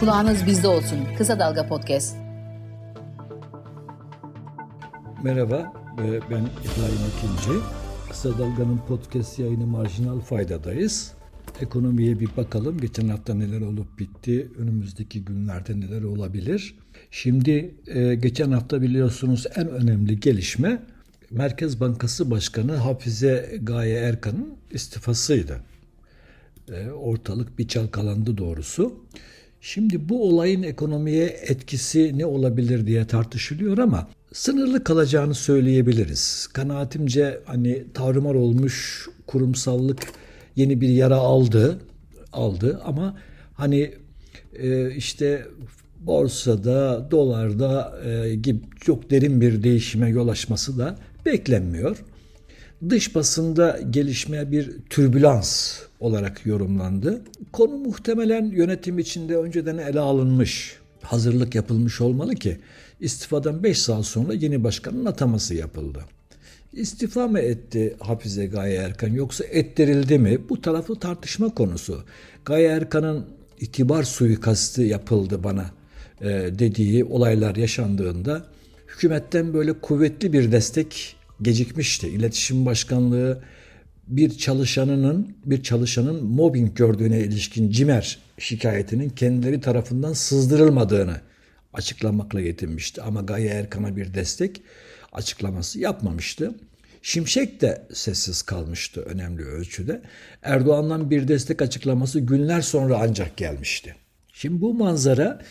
Kulağınız bizde olsun. Kısa Dalga Podcast. Merhaba, e, ben İbrahim Akinci. Kısa Dalga'nın podcast yayını Marjinal Fayda'dayız. Ekonomiye bir bakalım. Geçen hafta neler olup bitti, önümüzdeki günlerde neler olabilir. Şimdi e, geçen hafta biliyorsunuz en önemli gelişme Merkez Bankası Başkanı Hafize Gaye Erkan'ın istifasıydı. E, ortalık bir çalkalandı doğrusu. Şimdi bu olayın ekonomiye etkisi ne olabilir diye tartışılıyor ama sınırlı kalacağını söyleyebiliriz. Kanaatimce hani tavrımar olmuş kurumsallık yeni bir yara aldı aldı ama hani e, işte borsada, dolarda e, gibi çok derin bir değişime yol açması da beklenmiyor. Dış basında gelişmeye bir türbülans olarak yorumlandı. Konu muhtemelen yönetim içinde önceden ele alınmış, hazırlık yapılmış olmalı ki istifadan 5 saat sonra yeni başkanın ataması yapıldı. İstifa mı etti Hafize Gaye Erkan yoksa ettirildi mi? Bu tarafı tartışma konusu. Gaye Erkan'ın itibar suikastı yapıldı bana e, dediği olaylar yaşandığında hükümetten böyle kuvvetli bir destek gecikmişti. İletişim Başkanlığı bir çalışanının bir çalışanın mobbing gördüğüne ilişkin cimer şikayetinin kendileri tarafından sızdırılmadığını açıklamakla yetinmişti. Ama Gaye Erkan'a bir destek açıklaması yapmamıştı. Şimşek de sessiz kalmıştı önemli ölçüde. Erdoğan'dan bir destek açıklaması günler sonra ancak gelmişti. Şimdi bu manzara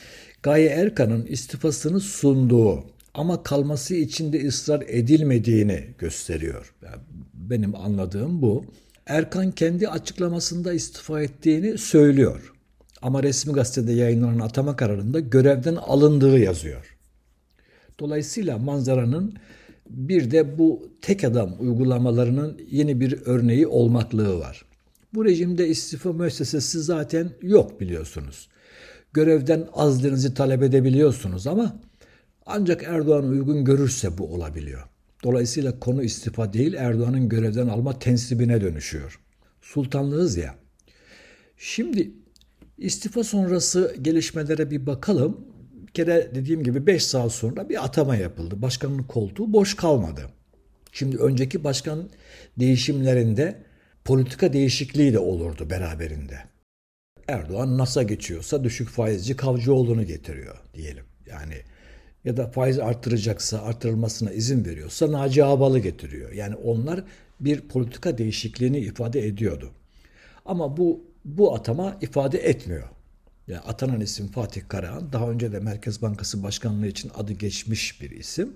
Gaye Erkan'ın istifasını sunduğu ama kalması için de ısrar edilmediğini gösteriyor. Yani benim anladığım bu. Erkan kendi açıklamasında istifa ettiğini söylüyor. Ama resmi gazetede yayınlanan atama kararında görevden alındığı yazıyor. Dolayısıyla manzaranın bir de bu tek adam uygulamalarının yeni bir örneği olmaklığı var. Bu rejimde istifa müessesesi zaten yok biliyorsunuz. Görevden azlığınızı talep edebiliyorsunuz ama ancak Erdoğan uygun görürse bu olabiliyor. Dolayısıyla konu istifa değil Erdoğan'ın görevden alma tensibine dönüşüyor. Sultanlığız ya. Şimdi istifa sonrası gelişmelere bir bakalım. Bir kere dediğim gibi 5 saat sonra bir atama yapıldı. Başkanın koltuğu boş kalmadı. Şimdi önceki başkan değişimlerinde politika değişikliği de olurdu beraberinde. Erdoğan NASA geçiyorsa düşük faizci Kavcıoğlu'nu getiriyor diyelim. Yani ya da faiz arttıracaksa artırılmasına izin veriyorsa Naci Ağbal'ı getiriyor. Yani onlar bir politika değişikliğini ifade ediyordu. Ama bu bu atama ifade etmiyor. Yani atanan isim Fatih Karahan. Daha önce de Merkez Bankası Başkanlığı için adı geçmiş bir isim.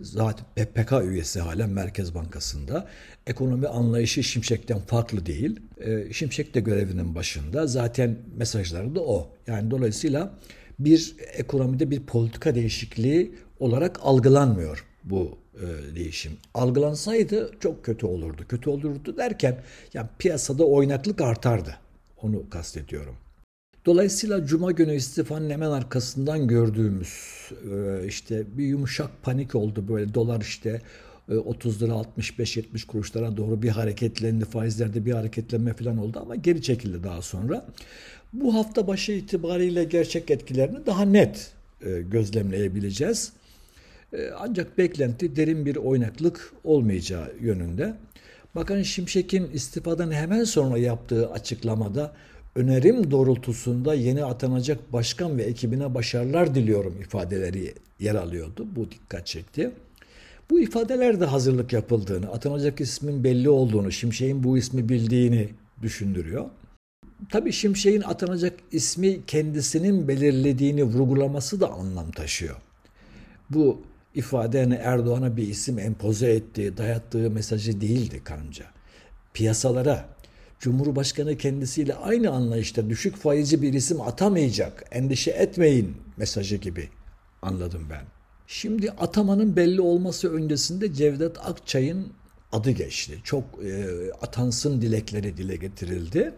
Zaten PPK üyesi halen Merkez Bankası'nda. Ekonomi anlayışı Şimşek'ten farklı değil. Ee, Şimşek de görevinin başında. Zaten mesajları da o. Yani dolayısıyla bir ekonomide bir politika değişikliği olarak algılanmıyor bu e, değişim. Algılansaydı çok kötü olurdu. Kötü olurdu derken yani piyasada oynaklık artardı. Onu kastediyorum. Dolayısıyla Cuma günü istifanın hemen arkasından gördüğümüz e, işte bir yumuşak panik oldu. Böyle dolar işte 30 e, lira 65-70 kuruşlara doğru bir hareketlendi. Faizlerde bir hareketlenme falan oldu ama geri çekildi daha sonra. Bu hafta başı itibariyle gerçek etkilerini daha net e, gözlemleyebileceğiz. E, ancak beklenti derin bir oynaklık olmayacağı yönünde. Bakan Şimşek'in istifadan hemen sonra yaptığı açıklamada önerim doğrultusunda yeni atanacak başkan ve ekibine başarılar diliyorum ifadeleri yer alıyordu. Bu dikkat çekti. Bu ifadelerde hazırlık yapıldığını, atanacak ismin belli olduğunu, Şimşek'in bu ismi bildiğini düşündürüyor. Tabii Şimşek'in atanacak ismi kendisinin belirlediğini vurgulaması da anlam taşıyor. Bu ifade yani Erdoğan'a bir isim empoze ettiği, dayattığı mesajı değildi kanca. Piyasalara, Cumhurbaşkanı kendisiyle aynı anlayışta düşük faizci bir isim atamayacak, endişe etmeyin mesajı gibi anladım ben. Şimdi atamanın belli olması öncesinde Cevdet Akçay'ın adı geçti. Çok e, atansın dilekleri dile getirildi.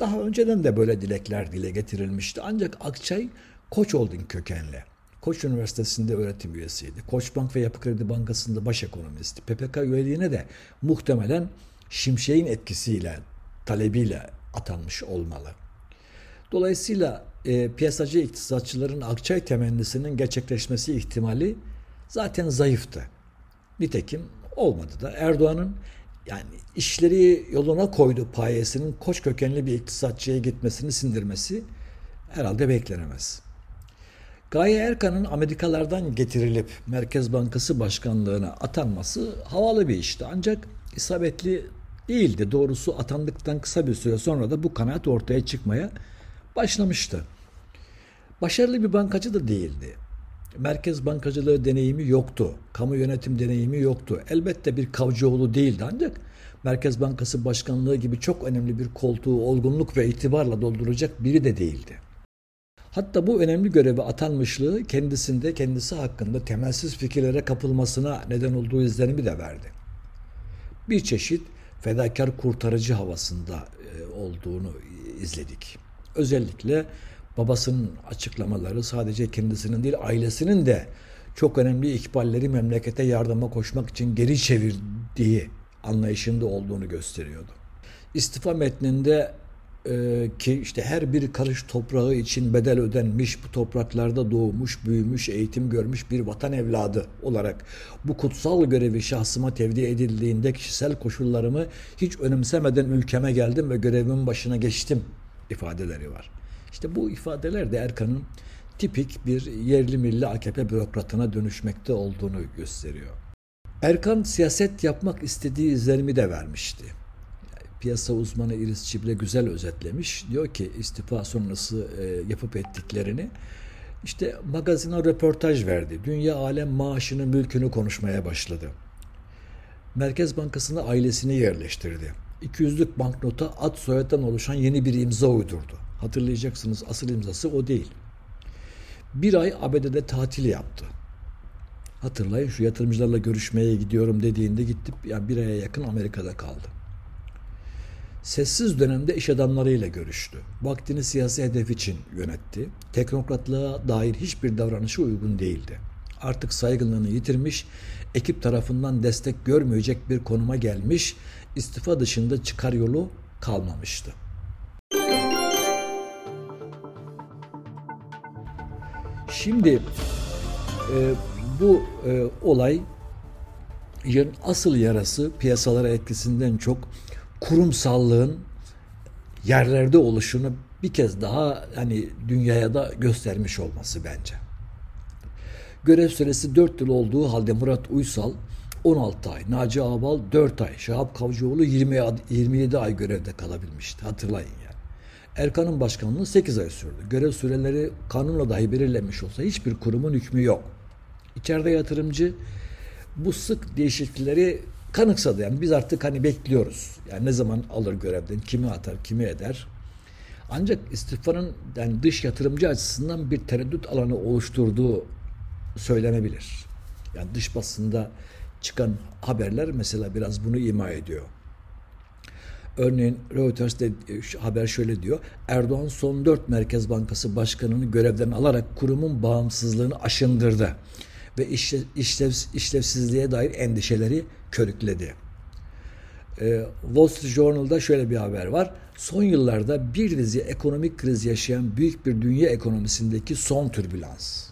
Daha önceden de böyle dilekler dile getirilmişti. Ancak Akçay Koç Holding kökenli. Koç Üniversitesi'nde öğretim üyesiydi. Koçbank ve Yapı Kredi Bankası'nda baş ekonomisti. PPK üyeliğine de muhtemelen Şimşek'in etkisiyle, talebiyle atanmış olmalı. Dolayısıyla e, piyasacı iktisatçıların Akçay temennisinin gerçekleşmesi ihtimali zaten zayıftı. Nitekim olmadı da Erdoğan'ın yani işleri yoluna koydu payesinin koç kökenli bir iktisatçıya gitmesini sindirmesi herhalde beklenemez. Gaye Erkan'ın Amerikalardan getirilip Merkez Bankası Başkanlığı'na atanması havalı bir işti. Ancak isabetli değildi. Doğrusu atandıktan kısa bir süre sonra da bu kanaat ortaya çıkmaya başlamıştı. Başarılı bir bankacı da değildi. Merkez bankacılığı deneyimi yoktu. Kamu yönetim deneyimi yoktu. Elbette bir kavcıoğlu değildi ancak Merkez Bankası Başkanlığı gibi çok önemli bir koltuğu olgunluk ve itibarla dolduracak biri de değildi. Hatta bu önemli göreve atanmışlığı kendisinde kendisi hakkında temelsiz fikirlere kapılmasına neden olduğu izlenimi de verdi. Bir çeşit fedakar kurtarıcı havasında e, olduğunu izledik. Özellikle babasının açıklamaları sadece kendisinin değil ailesinin de çok önemli ikballeri memlekete yardıma koşmak için geri çevirdiği anlayışında olduğunu gösteriyordu. İstifa metninde e, ki işte her bir karış toprağı için bedel ödenmiş, bu topraklarda doğmuş, büyümüş, eğitim görmüş bir vatan evladı olarak bu kutsal görevi şahsıma tevdi edildiğinde kişisel koşullarımı hiç önemsemeden ülkeme geldim ve görevimin başına geçtim ifadeleri var. İşte bu ifadeler de Erkan'ın tipik bir yerli milli AKP bürokratına dönüşmekte olduğunu gösteriyor. Erkan siyaset yapmak istediği izlerimi de vermişti. Piyasa uzmanı Iris Çible güzel özetlemiş. Diyor ki istifa sonrası e, yapıp ettiklerini. İşte magazine röportaj verdi. Dünya alem maaşını, mülkünü konuşmaya başladı. Merkez Bankası'na ailesini yerleştirdi. 200'lük banknota ad soyaddan oluşan yeni bir imza uydurdu. Hatırlayacaksınız asıl imzası o değil. Bir ay ABD'de tatil yaptı. Hatırlayın şu yatırımcılarla görüşmeye gidiyorum dediğinde gitti yani bir aya yakın Amerika'da kaldı. Sessiz dönemde iş adamlarıyla görüştü. Vaktini siyasi hedef için yönetti. Teknokratlığa dair hiçbir davranışı uygun değildi. Artık saygınlığını yitirmiş, ekip tarafından destek görmeyecek bir konuma gelmiş, istifa dışında çıkar yolu kalmamıştı. Şimdi e, bu e, olay asıl yarası piyasalara etkisinden çok kurumsallığın yerlerde oluşunu bir kez daha hani dünyaya da göstermiş olması bence. Görev süresi 4 yıl olduğu halde Murat Uysal 16 ay, Naci Ağbal 4 ay, Şahap Kavcıoğlu 20, 27 ay görevde kalabilmişti. Hatırlayın yani. Erkan'ın başkanlığı 8 ay sürdü. Görev süreleri kanunla dahi belirlenmiş olsa hiçbir kurumun hükmü yok. İçeride yatırımcı bu sık değişiklikleri kanıksadı. Yani biz artık hani bekliyoruz. Yani ne zaman alır görevden, kimi atar, kimi eder. Ancak istifanın yani dış yatırımcı açısından bir tereddüt alanı oluşturduğu söylenebilir. Yani dış basında çıkan haberler mesela biraz bunu ima ediyor. Örneğin Reuters'te haber şöyle diyor. Erdoğan son dört Merkez Bankası Başkanı'nı görevden alarak kurumun bağımsızlığını aşındırdı ve işlev, işlev, işlevsizliğe dair endişeleri körükledi. E, Wall Street Journal'da şöyle bir haber var. Son yıllarda bir dizi ekonomik kriz yaşayan büyük bir dünya ekonomisindeki son türbülans.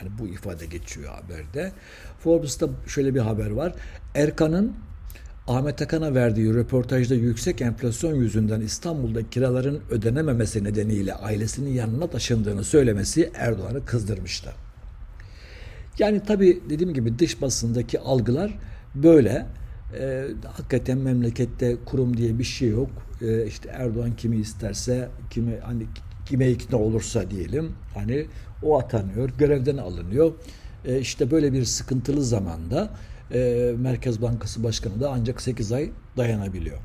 Yani bu ifade geçiyor haberde. Forbes'ta şöyle bir haber var. Erkan'ın Ahmet Akan'a verdiği röportajda yüksek enflasyon yüzünden İstanbul'da kiraların ödenememesi nedeniyle ailesinin yanına taşındığını söylemesi Erdoğan'ı kızdırmıştı. Yani tabii dediğim gibi dış basındaki algılar böyle. E, hakikaten memlekette kurum diye bir şey yok. E, işte Erdoğan kimi isterse, kimi hani kime ikna olursa diyelim hani o atanıyor, görevden alınıyor. E, işte böyle bir sıkıntılı zamanda e, Merkez Bankası Başkanı da ancak 8 ay dayanabiliyor.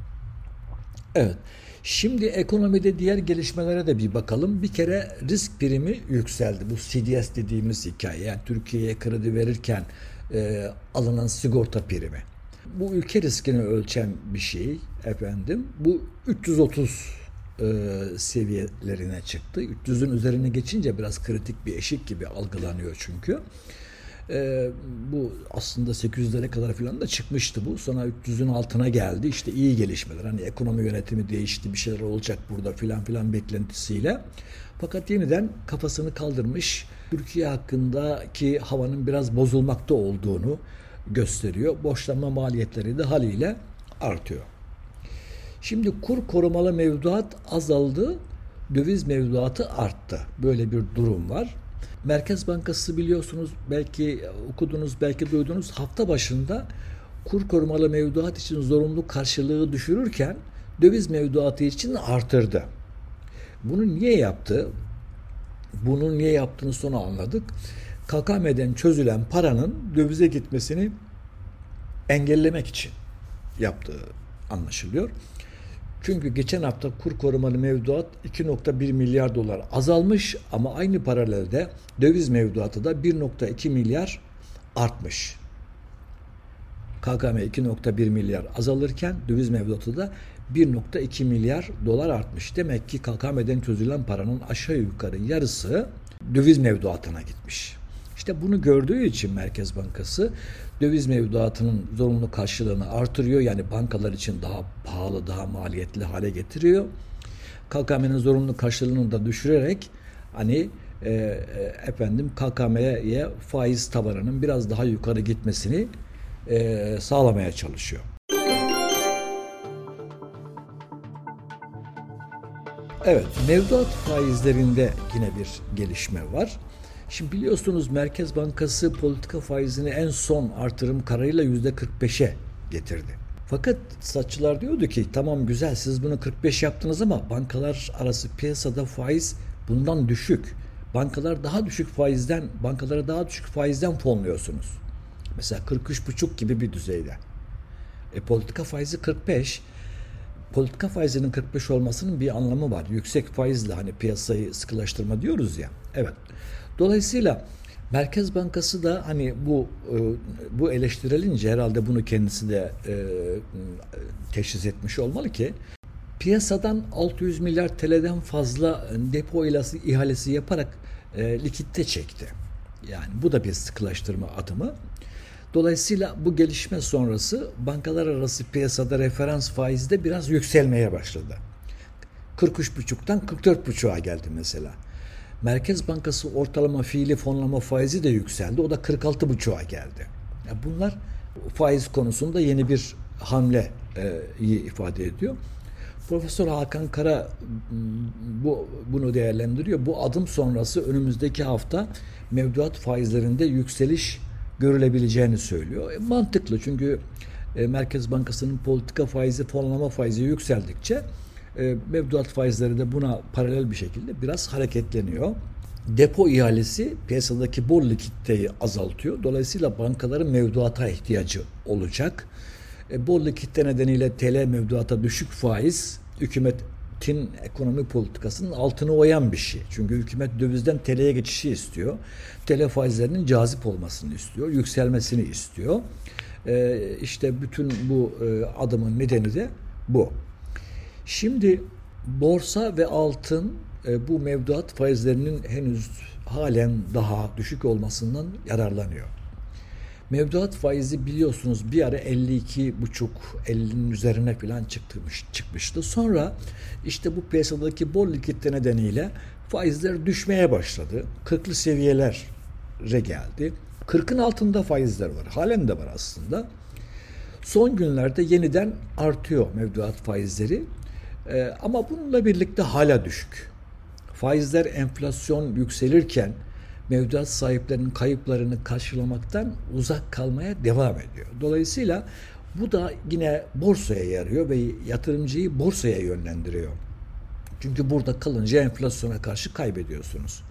Evet. Şimdi ekonomide diğer gelişmelere de bir bakalım. Bir kere risk primi yükseldi. Bu CDS dediğimiz hikaye. Yani Türkiye'ye kredi verirken e, alınan sigorta primi. Bu ülke riskini ölçen bir şey efendim. Bu 330 e, seviyelerine çıktı. 300'ün üzerine geçince biraz kritik bir eşik gibi algılanıyor çünkü. E, bu aslında 800'lere kadar falan da çıkmıştı bu. Sonra 300'ün altına geldi. İşte iyi gelişmeler. Hani ekonomi yönetimi değişti, bir şeyler olacak burada filan filan beklentisiyle. Fakat yeniden kafasını kaldırmış. Türkiye hakkındaki havanın biraz bozulmakta olduğunu gösteriyor. Borçlanma maliyetleri de haliyle artıyor. Şimdi kur korumalı mevduat azaldı, döviz mevduatı arttı. Böyle bir durum var. Merkez Bankası biliyorsunuz belki okudunuz belki duydunuz hafta başında kur korumalı mevduat için zorunlu karşılığı düşürürken döviz mevduatı için artırdı. Bunu niye yaptı? Bunu niye yaptığını sonra anladık. KKM'den çözülen paranın dövize gitmesini engellemek için yaptığı anlaşılıyor. Çünkü geçen hafta kur korumalı mevduat 2.1 milyar dolar azalmış ama aynı paralelde döviz mevduatı da 1.2 milyar artmış. KKM 2.1 milyar azalırken döviz mevduatı da 1.2 milyar dolar artmış. Demek ki KKM'den çözülen paranın aşağı yukarı yarısı döviz mevduatına gitmiş. İşte bunu gördüğü için Merkez Bankası döviz mevduatının zorunlu karşılığını artırıyor. Yani bankalar için daha pahalı, daha maliyetli hale getiriyor. KKM'nin zorunlu karşılığını da düşürerek hani e, e, efendim KKM'ye faiz tabanının biraz daha yukarı gitmesini e, sağlamaya çalışıyor. Evet, mevduat faizlerinde yine bir gelişme var. Şimdi biliyorsunuz Merkez Bankası politika faizini en son artırım kararıyla yüzde 45'e getirdi. Fakat satçılar diyordu ki tamam güzel siz bunu 45 yaptınız ama bankalar arası piyasada faiz bundan düşük. Bankalar daha düşük faizden, bankalara daha düşük faizden fonluyorsunuz. Mesela 43,5 gibi bir düzeyde. E politika faizi 45 politika faizinin 45 olmasının bir anlamı var. Yüksek faizle hani piyasayı sıkılaştırma diyoruz ya. Evet. Dolayısıyla Merkez Bankası da hani bu e, bu eleştirilince herhalde bunu kendisi de e, teşhis etmiş olmalı ki piyasadan 600 milyar TL'den fazla depo ihalesi yaparak e, likitte çekti. Yani bu da bir sıkılaştırma adımı. Dolayısıyla bu gelişme sonrası bankalar arası piyasada referans faizi de biraz yükselmeye başladı. 43,5'tan 44,5'a geldi mesela. Merkez Bankası ortalama fiili fonlama faizi de yükseldi. O da 46,5'a geldi. Yani bunlar faiz konusunda yeni bir hamle e, ifade ediyor. Profesör Hakan Kara bu bunu değerlendiriyor. Bu adım sonrası önümüzdeki hafta mevduat faizlerinde yükseliş görülebileceğini söylüyor. E, mantıklı çünkü e, Merkez Bankası'nın politika faizi, fonlama faizi yükseldikçe e, mevduat faizleri de buna paralel bir şekilde biraz hareketleniyor. Depo ihalesi piyasadaki bol likiditeyi azaltıyor. Dolayısıyla bankaların mevduata ihtiyacı olacak. E, bol likitte nedeniyle TL mevduata düşük faiz hükümetin ekonomi politikasının altını oyan bir şey. Çünkü hükümet dövizden TL'ye geçişi istiyor. TL faizlerinin cazip olmasını istiyor, yükselmesini istiyor. E, işte bütün bu e, adımın nedeni de bu. Şimdi borsa ve altın e, bu mevduat faizlerinin henüz halen daha düşük olmasından yararlanıyor. Mevduat faizi biliyorsunuz bir ara 52 buçuk 50'nin üzerine falan çıkmış, çıkmıştı. Sonra işte bu piyasadaki bol likitte nedeniyle faizler düşmeye başladı. 40'lı seviyelere geldi. 40'ın altında faizler var. Halen de var aslında. Son günlerde yeniden artıyor mevduat faizleri. Ee, ama bununla birlikte hala düşük. Faizler enflasyon yükselirken mevduat sahiplerinin kayıplarını karşılamaktan uzak kalmaya devam ediyor. Dolayısıyla bu da yine borsaya yarıyor ve yatırımcıyı borsaya yönlendiriyor. Çünkü burada kalınca enflasyona karşı kaybediyorsunuz.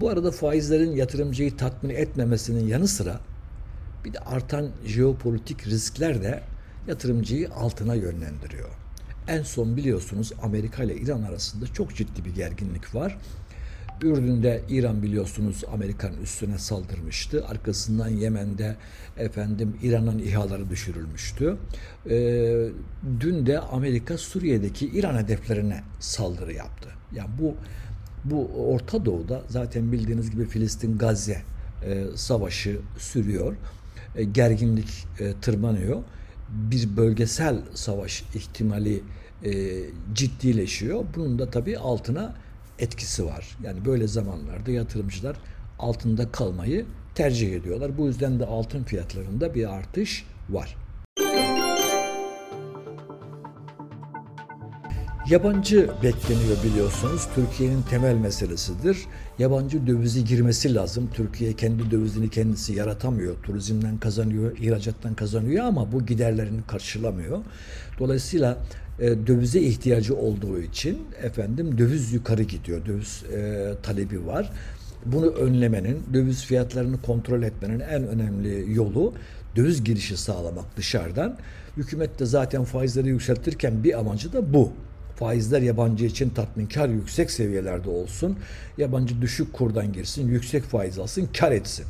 Bu arada faizlerin yatırımcıyı tatmin etmemesinin yanı sıra bir de artan jeopolitik riskler de yatırımcıyı altına yönlendiriyor. En son biliyorsunuz Amerika ile İran arasında çok ciddi bir gerginlik var. Ürdün'de İran biliyorsunuz Amerikan üstüne saldırmıştı. Arkasından Yemen'de efendim İran'ın İHA'ları düşürülmüştü. Ee, dün de Amerika Suriye'deki İran hedeflerine saldırı yaptı. Yani bu bu Orta Doğu'da zaten bildiğiniz gibi Filistin Gazze e, savaşı sürüyor. E, gerginlik e, tırmanıyor. Bir bölgesel savaş ihtimali e, ciddileşiyor. Bunun da tabii altına etkisi var. Yani böyle zamanlarda yatırımcılar altında kalmayı tercih ediyorlar. Bu yüzden de altın fiyatlarında bir artış var. Yabancı bekleniyor biliyorsunuz. Türkiye'nin temel meselesidir. Yabancı dövizi girmesi lazım. Türkiye kendi dövizini kendisi yaratamıyor. Turizmden kazanıyor, ihracattan kazanıyor ama bu giderlerini karşılamıyor. Dolayısıyla e, dövize ihtiyacı olduğu için efendim döviz yukarı gidiyor. Döviz e, talebi var. Bunu önlemenin, döviz fiyatlarını kontrol etmenin en önemli yolu döviz girişi sağlamak dışarıdan. Hükümet de zaten faizleri yükseltirken bir amacı da bu faizler yabancı için tatminkar yüksek seviyelerde olsun. Yabancı düşük kurdan girsin, yüksek faiz alsın, kar etsin.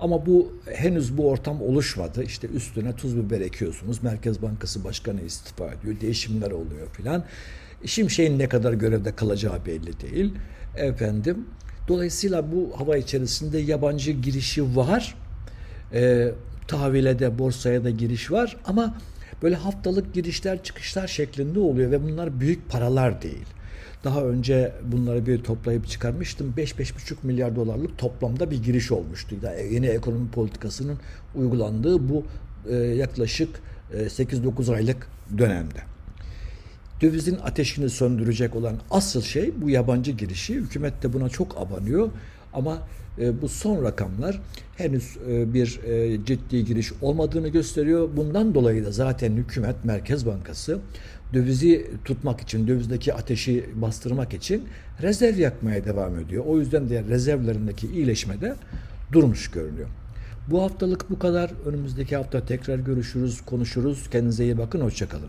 Ama bu henüz bu ortam oluşmadı. İşte üstüne tuz biber ekiyorsunuz. Merkez Bankası Başkanı istifa ediyor. Değişimler oluyor filan. Şimşek'in ne kadar görevde kalacağı belli değil. Efendim. Dolayısıyla bu hava içerisinde yabancı girişi var. E, tahvile borsaya da giriş var ama böyle haftalık girişler çıkışlar şeklinde oluyor ve bunlar büyük paralar değil. Daha önce bunları bir toplayıp çıkarmıştım. 5-5,5 milyar dolarlık toplamda bir giriş olmuştu. Yani yeni ekonomi politikasının uygulandığı bu e, yaklaşık e, 8-9 aylık dönemde. Dövizin ateşini söndürecek olan asıl şey bu yabancı girişi. Hükümet de buna çok abanıyor. Ama e, bu son rakamlar henüz e, bir e, ciddi giriş olmadığını gösteriyor. Bundan dolayı da zaten hükümet, Merkez Bankası dövizi tutmak için, dövizdeki ateşi bastırmak için rezerv yakmaya devam ediyor. O yüzden de rezervlerindeki iyileşme de durmuş görünüyor. Bu haftalık bu kadar. Önümüzdeki hafta tekrar görüşürüz, konuşuruz. Kendinize iyi bakın, hoşçakalın.